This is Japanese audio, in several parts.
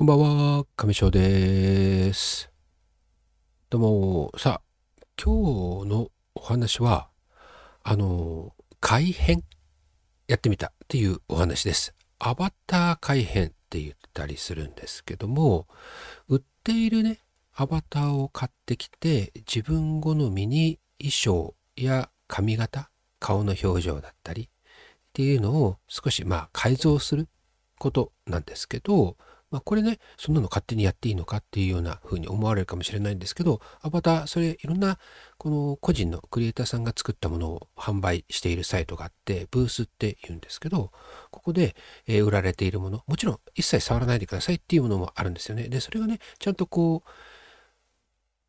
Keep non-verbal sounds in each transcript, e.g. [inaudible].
こんばんは、上翔です。どうも、さあ、今日のお話は、あの、改変やってみたっていうお話です。アバター改変って言ったりするんですけども、売っているね、アバターを買ってきて、自分好みに衣装や髪型、顔の表情だったりっていうのを少しまあ改造することなんですけど、まあ、これね、そんなの勝手にやっていいのかっていうような風に思われるかもしれないんですけど、アバター、それいろんなこの個人のクリエイターさんが作ったものを販売しているサイトがあって、ブースって言うんですけど、ここで、え売られているもの、もちろん一切触らないでくださいっていうものもあるんですよね。で、それがね、ちゃんとこう、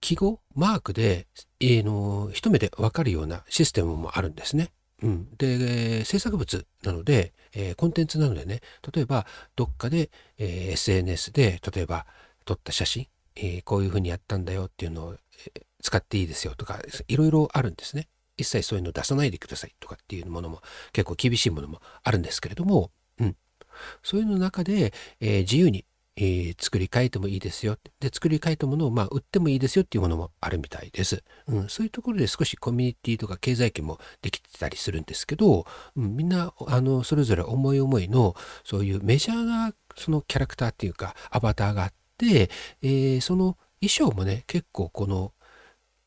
記号、マークで、えー、の一目でわかるようなシステムもあるんですね。うん、で制作物なので、えー、コンテンツなのでね例えばどっかで、えー、SNS で例えば撮った写真、えー、こういうふうにやったんだよっていうのを、え使っていいですよとかいろいろあるんですね。一切そういうの出さないでくださいとかっていうものも結構厳しいものもあるんですけれども、うん、そういうの中で、え自由にえー、作り変えてもいいですよ。で、作り変えたものをまあ売ってもいいですよっていうものもあるみたいです。うん、そういうところで少しコミュニティとか経済圏もできてたりするんですけど、うん、みんなあのそれぞれ思い思いのそういうメジャーなそのキャラクターっていうかアバターがあって、えー、その衣装もね結構この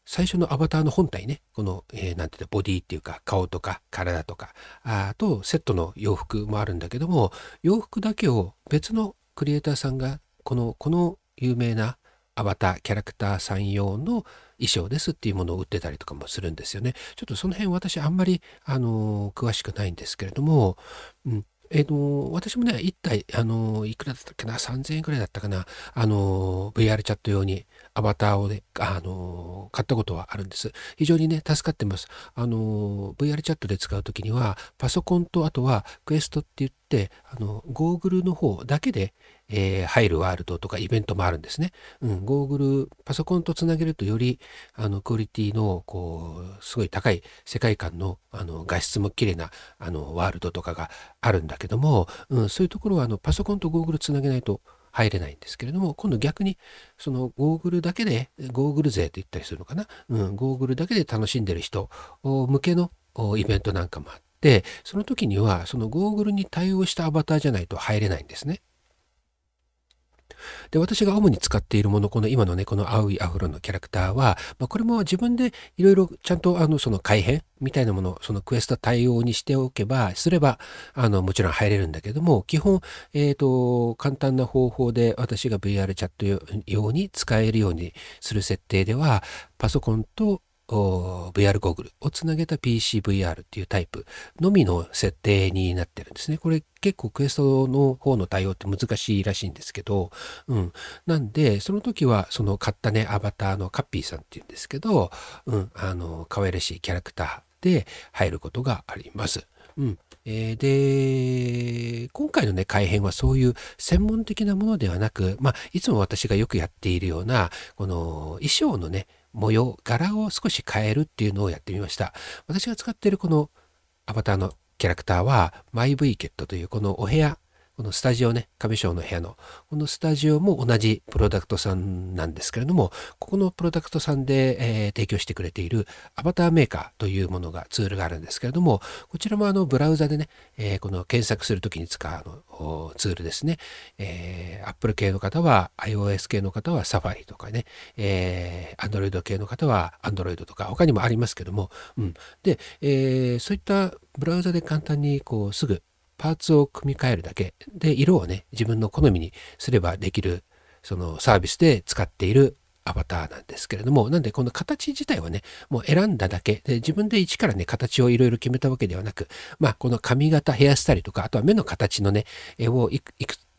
最初のアバターの本体ね、この、えー、なんていうの、ボディっていうか、顔とか体とか、あと、セットの洋服もあるんだけども、洋服だけを別のクリエイターさんがこのこの有名なアバターキャラクターさん用の衣装ですっていうものを売ってたりとかもするんですよね。ちょっとその辺私あんまりあの詳しくないんですけれども、うん、えっ、ー、と、私もね、1体、あの、いくらだったっけな、3000円くらいだったかな、あの、VR チャット用にアバターをね、あの、買ったことはあるんです。非常にね、助かってます。あの、VR チャットで使うときには、パソコンとあとはクエストって言って、あの、ゴーグルの方だけで、えー、入るワールドとかイベントもあるんですね。うん、ゴーグル、パソコンとつなげるとより、あの、クオリティの、こう、すごい高い世界観の、あの、画質も綺麗な、あの、ワールドとかがあるんだけども、うん、そういうところは、あの、パソコンとゴーグルつなげないと入れないんですけれども、今度逆に、そのゴーグルだけで、ゴーグル勢と言ったりするのかな、うん、ゴーグルだけで楽しんでる人向けのイベントなんかもあって、その時には、そのゴーグルに対応したアバターじゃないと入れないんですね。で、私が主に使っているもの、この今のね、この青いアフロのキャラクターは、まあ、これも自分でいろいろちゃんとあの、その改変みたいなもの、そのクエスト対応にしておけば、すれば、あの、もちろん入れるんだけども、基本、えっ、ー、と、簡単な方法で私が VR チャット用に使えるようにする設定では、パソコンと VR ゴーグルをつなげた PCVR っていうタイプのみの設定になってるんですね。これ結構クエストの方の対応って難しいらしいんですけど、うん。なんで、その時はその買ったね、アバターのカッピーさんっていうんですけど、うん、あの、可愛らしいキャラクターで入ることがあります。うん。えー、で、今回のね、改編はそういう専門的なものではなく、まあ、いつも私がよくやっているような、この衣装のね、模様、柄を少し変えるっていうのをやってみました。私が使っているこのアバターのキャラクターは、マイブイケットというこのお部屋このスタジオね、上章の部屋の、このスタジオも同じプロダクトさんなんですけれども、ここのプロダクトさんで、えー、提供してくれているアバターメーカーというものが、ツールがあるんですけれども、こちらもあのブラウザでね、えー、この検索するときに使うあのツールですね。えー、Apple 系の方は iOS 系の方は Safari とかね、えー、Android 系の方は Android とか、他にもありますけども、うん。で、えー、そういったブラウザで簡単にこうすぐパーツを組み替えるだけ。で色をね自分の好みにすればできるそのサービスで使っているアバターなんですけれども、なんでこの形自体はね、もう選んだだけ。で、自分で一からね、形をいろいろ決めたわけではなく、まあこの髪型、ヘアスタイルとか、あとは目の形のね、絵をいく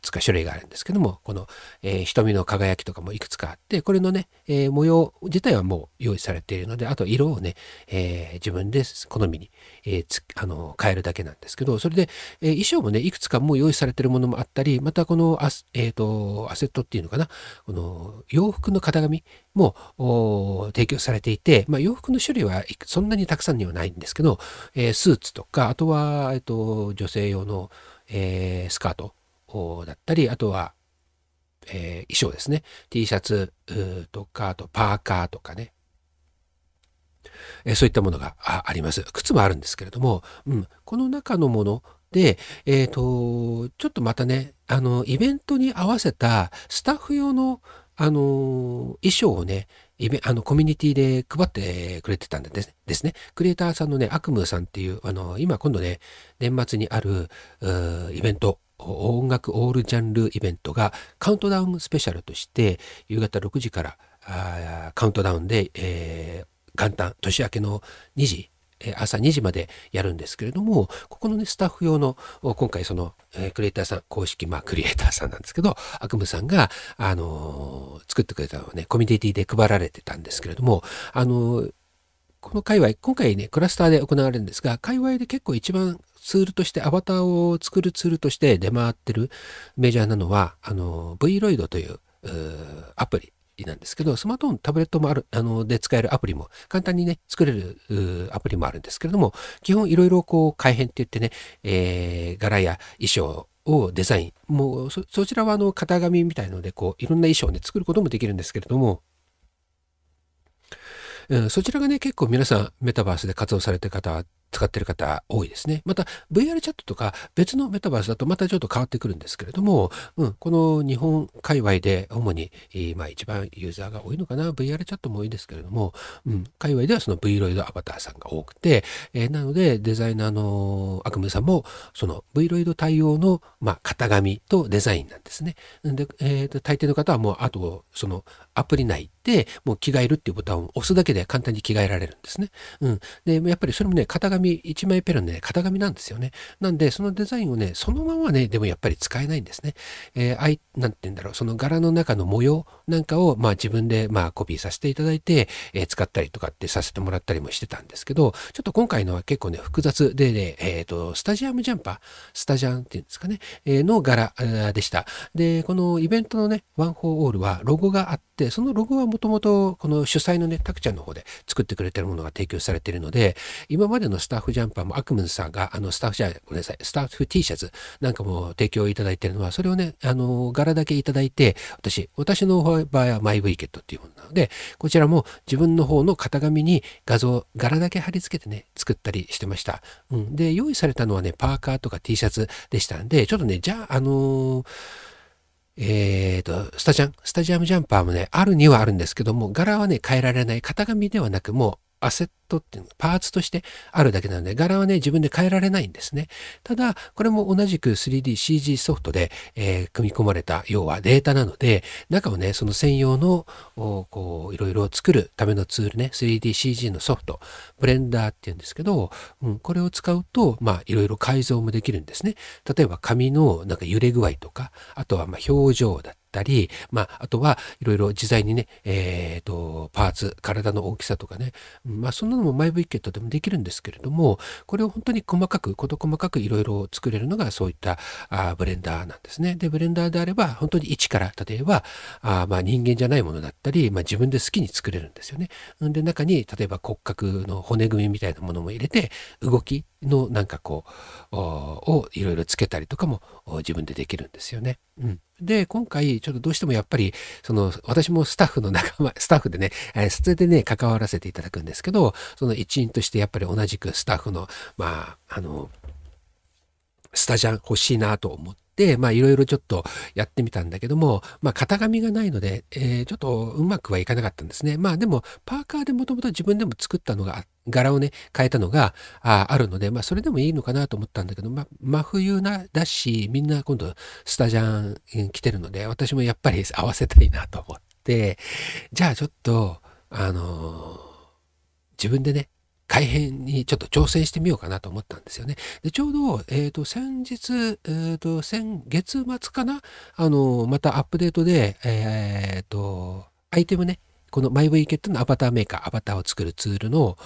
つか種類があるんですけども、この、えー、瞳の輝きとかもいくつかあって、これのね、えー、模様自体はもう用意されているので、あと色をね、えー、自分で好みに、えー、あの変えるだけなんですけど、それで、え、衣装もね、いくつかもう用意されてるものもあったり、またこのア,、えーと、アセットっていうのかな、この洋服の型紙も提供されていて、まあ、洋服の種類はそんなにたくさんにはないんですけど、え、スーツとか、あとは、えーと、女性用の、え、スカートだったり、あとは、えー、衣装ですね。T シャツとか、あとパーカーとかね。えー、そういったものがあります。靴もあるんですけれども、うん、この中のもので、えっ、ー、と、ちょっとまたね、あの、イベントに合わせたスタッフ用の、あの、衣装をね、イベあのコミュニティで配ってくれてたんですですね。クリエイターさんのね、アクムーさんっていう、あの、今今度ね、年末にあるイベント、音楽オールジャンルイベントがカウントダウンスペシャルとして夕方6時からカウントダウンで、えー、元旦年明けの2時朝2時までやるんですけれどもここのねスタッフ用の今回その、えー、クリエイターさん公式まあクリエイターさんなんですけど悪夢さんが、あのー、作ってくれたのをねコミュニティで配られてたんですけれどもあのー、この界隈今回ねクラスターで行われるんですが界隈で結構一番ツールとしてアバターを作るツールとして出回ってるメジャーなのはあの Vroid というアプリなんですけど、スマートフォン、タブレットもある、あの、で使えるアプリも、簡単にね、作れるアプリもあるんですけれども、基本いろいろこう、改変って言ってね、えー、柄や衣装をデザイン、もうそ、そちらはあの、型紙みたいので、こう、いろんな衣装をね、作ることもできるんですけれども、うん、そちらがね、結構皆さんメタバースで活動されてる方は使ってる方多いですね。また VR チャットとか別のメタバースだとまたちょっと変わってくるんですけれども、うん、この日本界隈で主に、まあ一番ユーザーが多いのかな、VR チャットも多いですけれども、うん、界隈ではその V ロイドアバターさんが多くて、えー、なのでデザイナーの悪夢さんもその V ロイド対応の、まあ、型紙とデザインなんですね。で、えー、大抵の方はもうあとそのアプリ内でもう着替えるっていうボタンを押すだけで簡単に着替えられるんですね。うん。で、やっぱりそれもね、型紙、紙1枚ペラのね、型紙なんですよね。なんで、そのデザインをね、そのままね、でもやっぱり使えないんですね。えー、あい、なんて言うんだろう、その柄の中の模様なんかを、まあ自分で、まあコピーさせていただいて、えー、使ったりとかってさせてもらったりもしてたんですけど、ちょっと今回のは結構ね、複雑でね、えっ、ー、と、スタジアムジャンパー、スタジャンっていうんですかね、えー、の柄でした。で、このイベントのね、 One for All はロゴがあって、そのロゴはもともとこの主催のね、タクちゃんの方で作ってくれてるものが提供されているので、今までのスタッフジャンパーもアクムンさんが、あの、スタッフじゃごめんなさい、スタッフ T シャツなんかも提供いただいてるのは、それをね、あの、柄だけいただいて、私、私の場合はマイブリケットっていうものなので、こちらも自分の方の型紙に画像、柄だけ貼り付けてね、作ったりしてました。うん。で、用意されたのはね、パーカーとか T シャツでしたんで、ちょっとね、じゃあ、あのーえっ、ー、と、スタジャン、スタジアムジャンパーもね、あるにはあるんですけども、柄はね、変えられない。型紙ではなく、もう、アセットっていうのパーツとしてあるだけなので、柄はね、自分で変えられないんですね。ただ、これも同じく 3DCG ソフトで、えー、組み込まれた、要はデータなので、中をね、その専用の、こう、いろいろ作るためのツールね、3DCG のソフト、ブレンダーっていうんですけど、うん、これを使うと、まあ、いろいろ改造もできるんですね。例えば、紙のなんか揺れ具合とか、あとはま表情だったり、まあ、あとはいろいろ自在にね、え、ー、と、パーツ、体の大きさとかね、まあ、そんなのもマイブイケットでもできるんですけれども、これを本当に細かく、事細かくいろいろ作れるのがそういったあブレンダーなんですね。で、ブレンダーであれば、本当に一から、例えば、あま人間じゃないものだったり、まあ、自分で好きに作れるんですよね。で、中に、例えば骨格の骨組みみたいなものも入れて、動きのなんかこう、をいろいろつけたりとかも自分でできるんですよね。うん。で、今回、ちょっとどうしてもやっぱり、その、私もスタッフの仲間、[laughs] スタッフでね、えー、それでね、関わらせていただくんですけど、その一員としてやっぱり同じくスタッフの、まあ、あの、スタジャン欲しいなと思って、でまあいろいろちょっとやってみたんだけども、まあ型紙がないので、えー、ちょっとうまくはいかなかったんですね。まあでも、パーカーでもともと自分でも作ったのがあっ柄をね、変えたのがああるので、まあ、それでもいいのかなと思ったんだけど、まあ、真冬な、だし、みんな今度、スタジャン来てるので、私もやっぱり [laughs] 合わせたいなと思って、じゃあちょっと、あのー、自分でね、改変にちょっと挑戦してみようかなと思ったんですよね。でちょうど、え、ー、と、先日、えっ、ー、と、先月末かな？あの、またアップデートで、えっ、ー、と、アイテムね、このマイウェイケットのアバターメーカー、アバターを作るツールの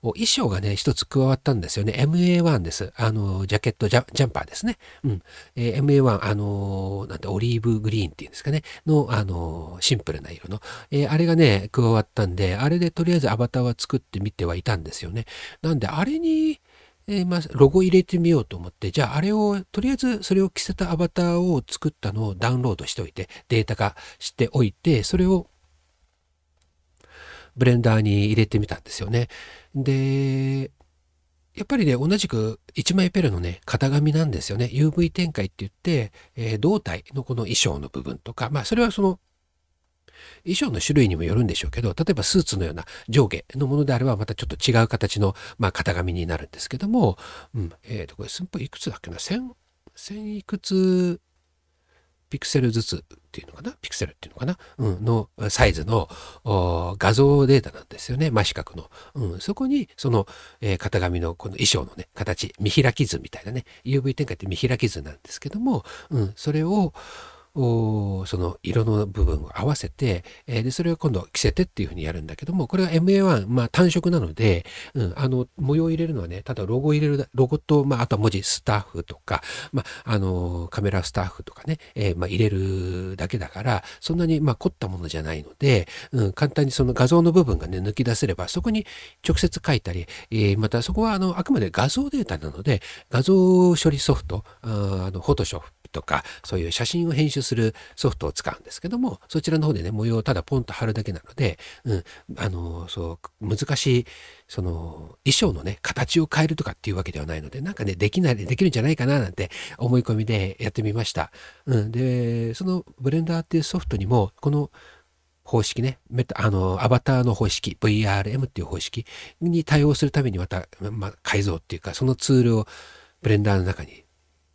衣装がね、一つ加わったんですよね。MA1 です。あの、ジャケットジャ、ジャンパーですね。うん。えー、MA1、あのなんて、オリーブグリーンっていうんですかね。の、あのシンプルな色の。えー、あれがね、加わったんで、あれでとりあえずアバターは作ってみてはいたんですよね。なんで、あれに、え、まあ、ロゴ入れてみようと思って、じゃああれを、とりあえずそれを着せたアバターを作ったのをダウンロードしておいて、データ化しておいて、それをブレンダーに入れてみたんですよね。で、やっぱりね、同じく1枚ペルのね、型紙なんですよね。UV 展開って言って、えー、胴体のこの衣装の部分とか、まあそれはその衣装の種類にもよるんでしょうけど、例えばスーツのような上下のものであればまたちょっと違う形の、まあ、型紙になるんですけども、うん、えっ、ー、と、これ寸法いくつだっけな ?1000、1000いくつピクセルずつっていうのかな？ピクセルっていうのかな、うん、のサイズの画像データなんですよね。真四角の。うん、そこにその、えー、型紙のこの衣装のね、形、見開き図みたいなね、UV 展開って見開き図なんですけども、うん、それを、その色の部分を合わせて、えー、でそれを今度着せてっていうふうにやるんだけどもこれは MA1、まあ、単色なので、うん、あの模様を入れるのはねただロゴを入れるロゴと、まあ、あとは文字スタッフとか、まあ、あのカメラスタッフとかね、えー、まあ、入れるだけだからそんなに、まあ、凝ったものじゃないので、うん、簡単にその画像の部分がね抜き出せればそこに直接書いたり、えー、またそこはあのあくまで画像データなので画像処理ソフトあのフォトショップとかそういう写真を編集するソフトを使うんですけどもそちらの方でね模様をただポンと貼るだけなので、うん、あのそう難しいその衣装のね形を変えるとかっていうわけではないのでなんかねできないできるんじゃないかななんて思い込みでやってみました。うん、でそのブレンダーっていうソフトにもこの方式ね、あのアバターの方式、VRM っていう方式に対応するためにまた、ま、改造っていうか、そのツールをブレンダーの中に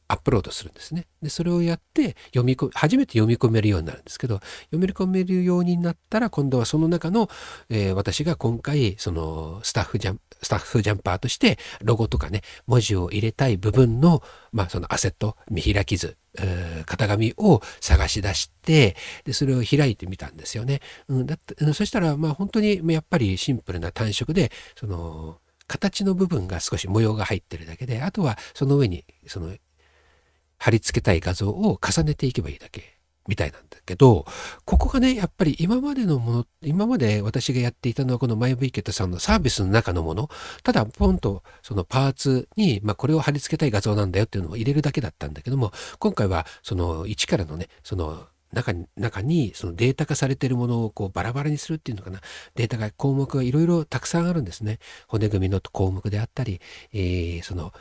アップロードするんですね。で、それをやって読み込、初めて読み込めるようになるんですけど、読み込めるようになったら、今度はその中の、えー、私が今回、そのスタッフジャン、スタッフジャンパーとして、ロゴとかね、文字を入れたい部分の、まあ、そのアセット、見開き図、型紙を探し出してでそれを開いてみたんですよね。うん、だってそしたらまあ本当にやっぱりシンプルな単色でその形の部分が少し模様が入ってるだけであとはその上にその貼り付けたい画像を重ねていけばいいだけみたいなんだけど、ここがね、やっぱり今までのもの、今まで私がやっていたのはこのマイブイケットさんのサービスの中のもの、ただポンとそのパーツに、まあこれを貼り付けたい画像なんだよっていうのを入れるだけだったんだけども、今回はその一からのね、その中に中にそのデータ化されているものをこうバラバラにするっていうのかな。データが項目がいろいろたくさんあるんですね。骨組みの項目であったり、えー、その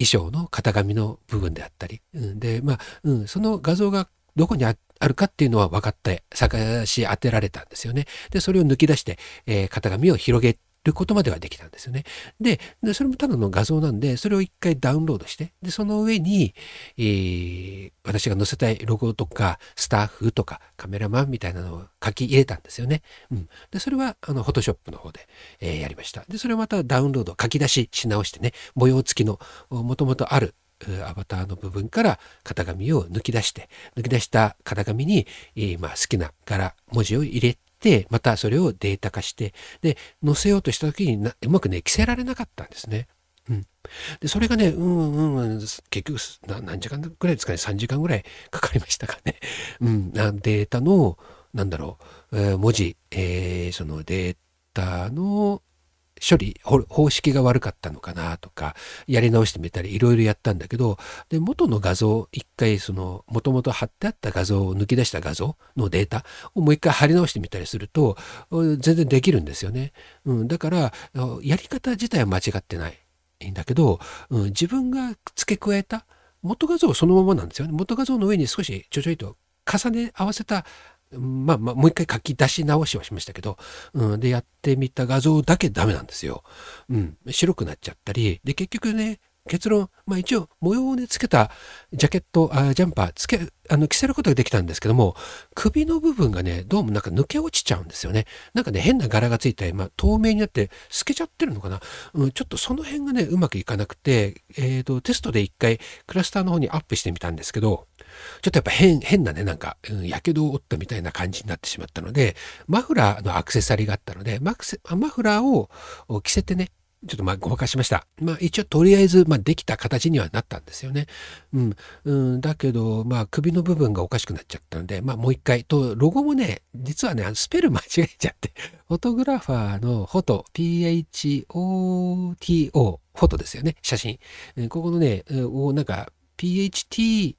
衣装の型紙の部分であったり、うん、でまあ、うん、その画像がどこにあるかっていうのは分かって探し当てられたんですよね。でそれを抜き出して、えー、型紙を広げることまではできたんですよね。で、でそれもただの画像なんで、それを一回ダウンロードして、で、その上に、えー、私が載せたいロゴとか、スタッフとか、カメラマンみたいなのを書き入れたんですよね。うん。で、それは、あの、フォトショップの方で、えー、やりました。で、それをまたダウンロード、書き出しし直してね、模様付きの、もともとあるアバターの部分から型紙を抜き出して抜き出した型紙に、えー、まあ、好きな柄文字を入れで、またそれをデータ化して、で、載せようとした時にうまくね、着せられなかったんですね。うん。で、それがね、うんうん、結局何時間ぐらいですかね、3時間ぐらいかかりましたかね。[laughs] うん、データの、なんだろう、えー、文字、えー、そのデータの処理方式が悪かったのかなとかやり直してみたりいろいろやったんだけどで元の画像一回そのもともと貼ってあった画像を抜き出した画像のデータをもう一回貼り直してみたりすると全然できるんですよね。うん、だからやり方自体は間違ってないんだけど、うん、自分が付け加えた元画像そのままなんですよね。元画像の上に少しちょちょいと重ね合わせたまあまあ、もう一回書き出し直しはしましたけど、うん、で、やってみた画像だけダメなんですよ。うん、白くなっちゃったり、で、結局ね、結論、まあ一応模様をね、つけたジャケット、あジャンパー、つけ、あの、着せることができたんですけども、首の部分がね、どうもなんか抜け落ちちゃうんですよね。なんかね、変な柄がついて、まあ透明になって透けちゃってるのかな。うん、ちょっとその辺がね、うまくいかなくて、え、ー、と、テストで一回クラスターの方にアップしてみたんですけど、ちょっとやっぱ変、変なね、なんか、やけどを負ったみたいな感じになってしまったので、マフラーのアクセサリーがあったので、マクセマフラーを着せてね、ちょっとまあごまかしました。まあ一応とりあえずまあできた形にはなったんですよね。うん。うん、だけどまあ首の部分がおかしくなっちゃったので、まあもう一回と、ロゴもね、実はね、スペル間違えちゃって、フォトグラファーのフォト、PHOTO、フォトですよね、写真。ここのね、をなんか PHTO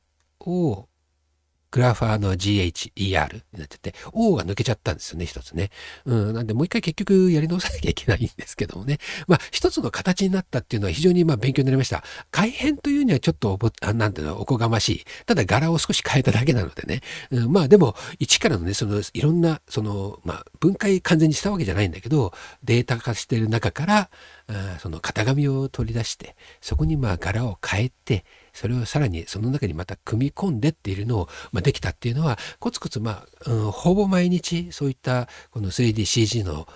グラファーの GHER になってて、O が抜けちゃったんですよね、一つね。うん、なんでもう一回結局やり直さなきゃいけないんですけどもね。まあ、一つの形になったっていうのは非常にまあ勉強になりました。改変というにはちょっとあ、なんていうの、おこがましい。ただ柄を少し変えただけなのでね。うん、まあでも、一からのね、その、いろんな、その、まあ、分解完全にしたわけじゃないんだけど、データ化してる中から、その型紙を取り出して、そこにまあ柄を変えて、それをさらにその中にまた組み込んでっているのを、まあ、できたっていうのはコツコツまあ、うん、ほぼ毎日そういったこの 3DCG の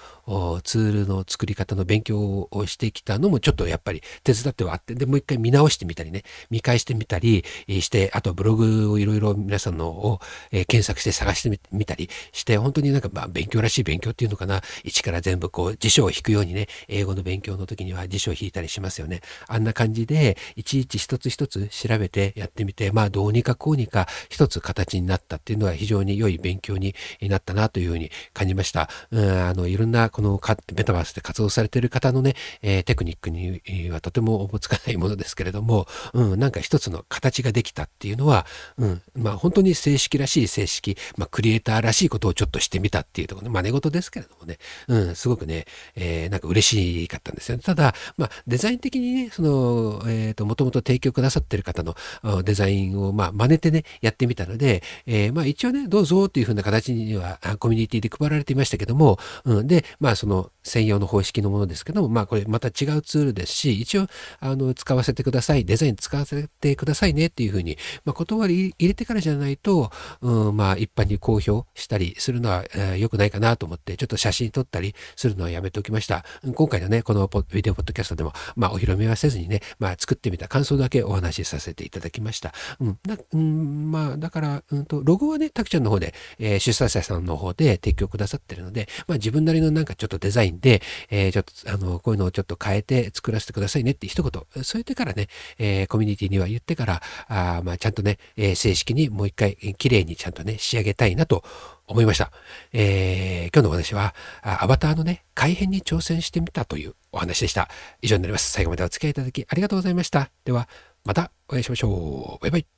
ツールの作り方の勉強をしてきたのもちょっとやっぱり手伝ってはあって、で、もう一回見直してみたりね、見返してみたりして、あとブログをいろいろ皆さんのを、え検索して探してみたりして、本当になんかまあ勉強らしい勉強っていうのかな、一から全部こう辞書を引くようにね、英語の勉強の時には辞書を引いたりしますよね。あんな感じで、いちいち一つ一つ調べてやってみて、まあどうにかこうにか一つ形になったっていうのは非常に良い勉強になったなというふうに感じました。うん、あの、いろんなこのメタバースで活動されている方のね、えー、テクニックにはとてもおぼつかないものですけれども、うん、なんか一つの形ができたっていうのは、うん、まあ本当に正式らしい正式、まあクリエイターらしいことをちょっとしてみたっていうところね、真似事ですけれどもね、うん、すごくね、えー、なんか嬉しかったんですですよね。ただ、まあデザイン的にね、その、えっ、ー、と、もともと提供くださってる方のデザインを、まあ真似てね、やってみたので、えー、まあ一応ね、どうぞっていうふうな形にはコミュニティで配られていましたけども、うん、で、まあその、専用の方式のものですけども、まあこれまた違うツールですし、一応あの使わせてください、デザイン使わせてくださいねっていうふうに、まあ、断り入れてからじゃないと、うん、まあ一般に公表したりするのは、えー、良くないかなと思って、ちょっと写真撮ったりするのはやめておきました。今回のね、このビデオポッドキャストでも、まあお披露目はせずにね、まあ作ってみた感想だけお話しさせていただきました。うん、だうん、まあだから、うんと、ロゴはね、たくちゃんの方で、えー、主催者さんの方で提供くださってるので、まあ自分なりのなんかちょっとデザインで、えーちょっと、あの、こういうのをちょっと変えて作らせてくださいねって一言、そう言ってからね、えー、コミュニティには言ってから、あまあ、ちゃんとね、えー、正式にもう一回、綺麗にちゃんとね、仕上げたいなと思いました。えー、今日のお話は、アバターのね、改変に挑戦してみたというお話でした。以上になります。最後までお付き合いいただきありがとうございました。では、またお会いしましょう。バイバイ。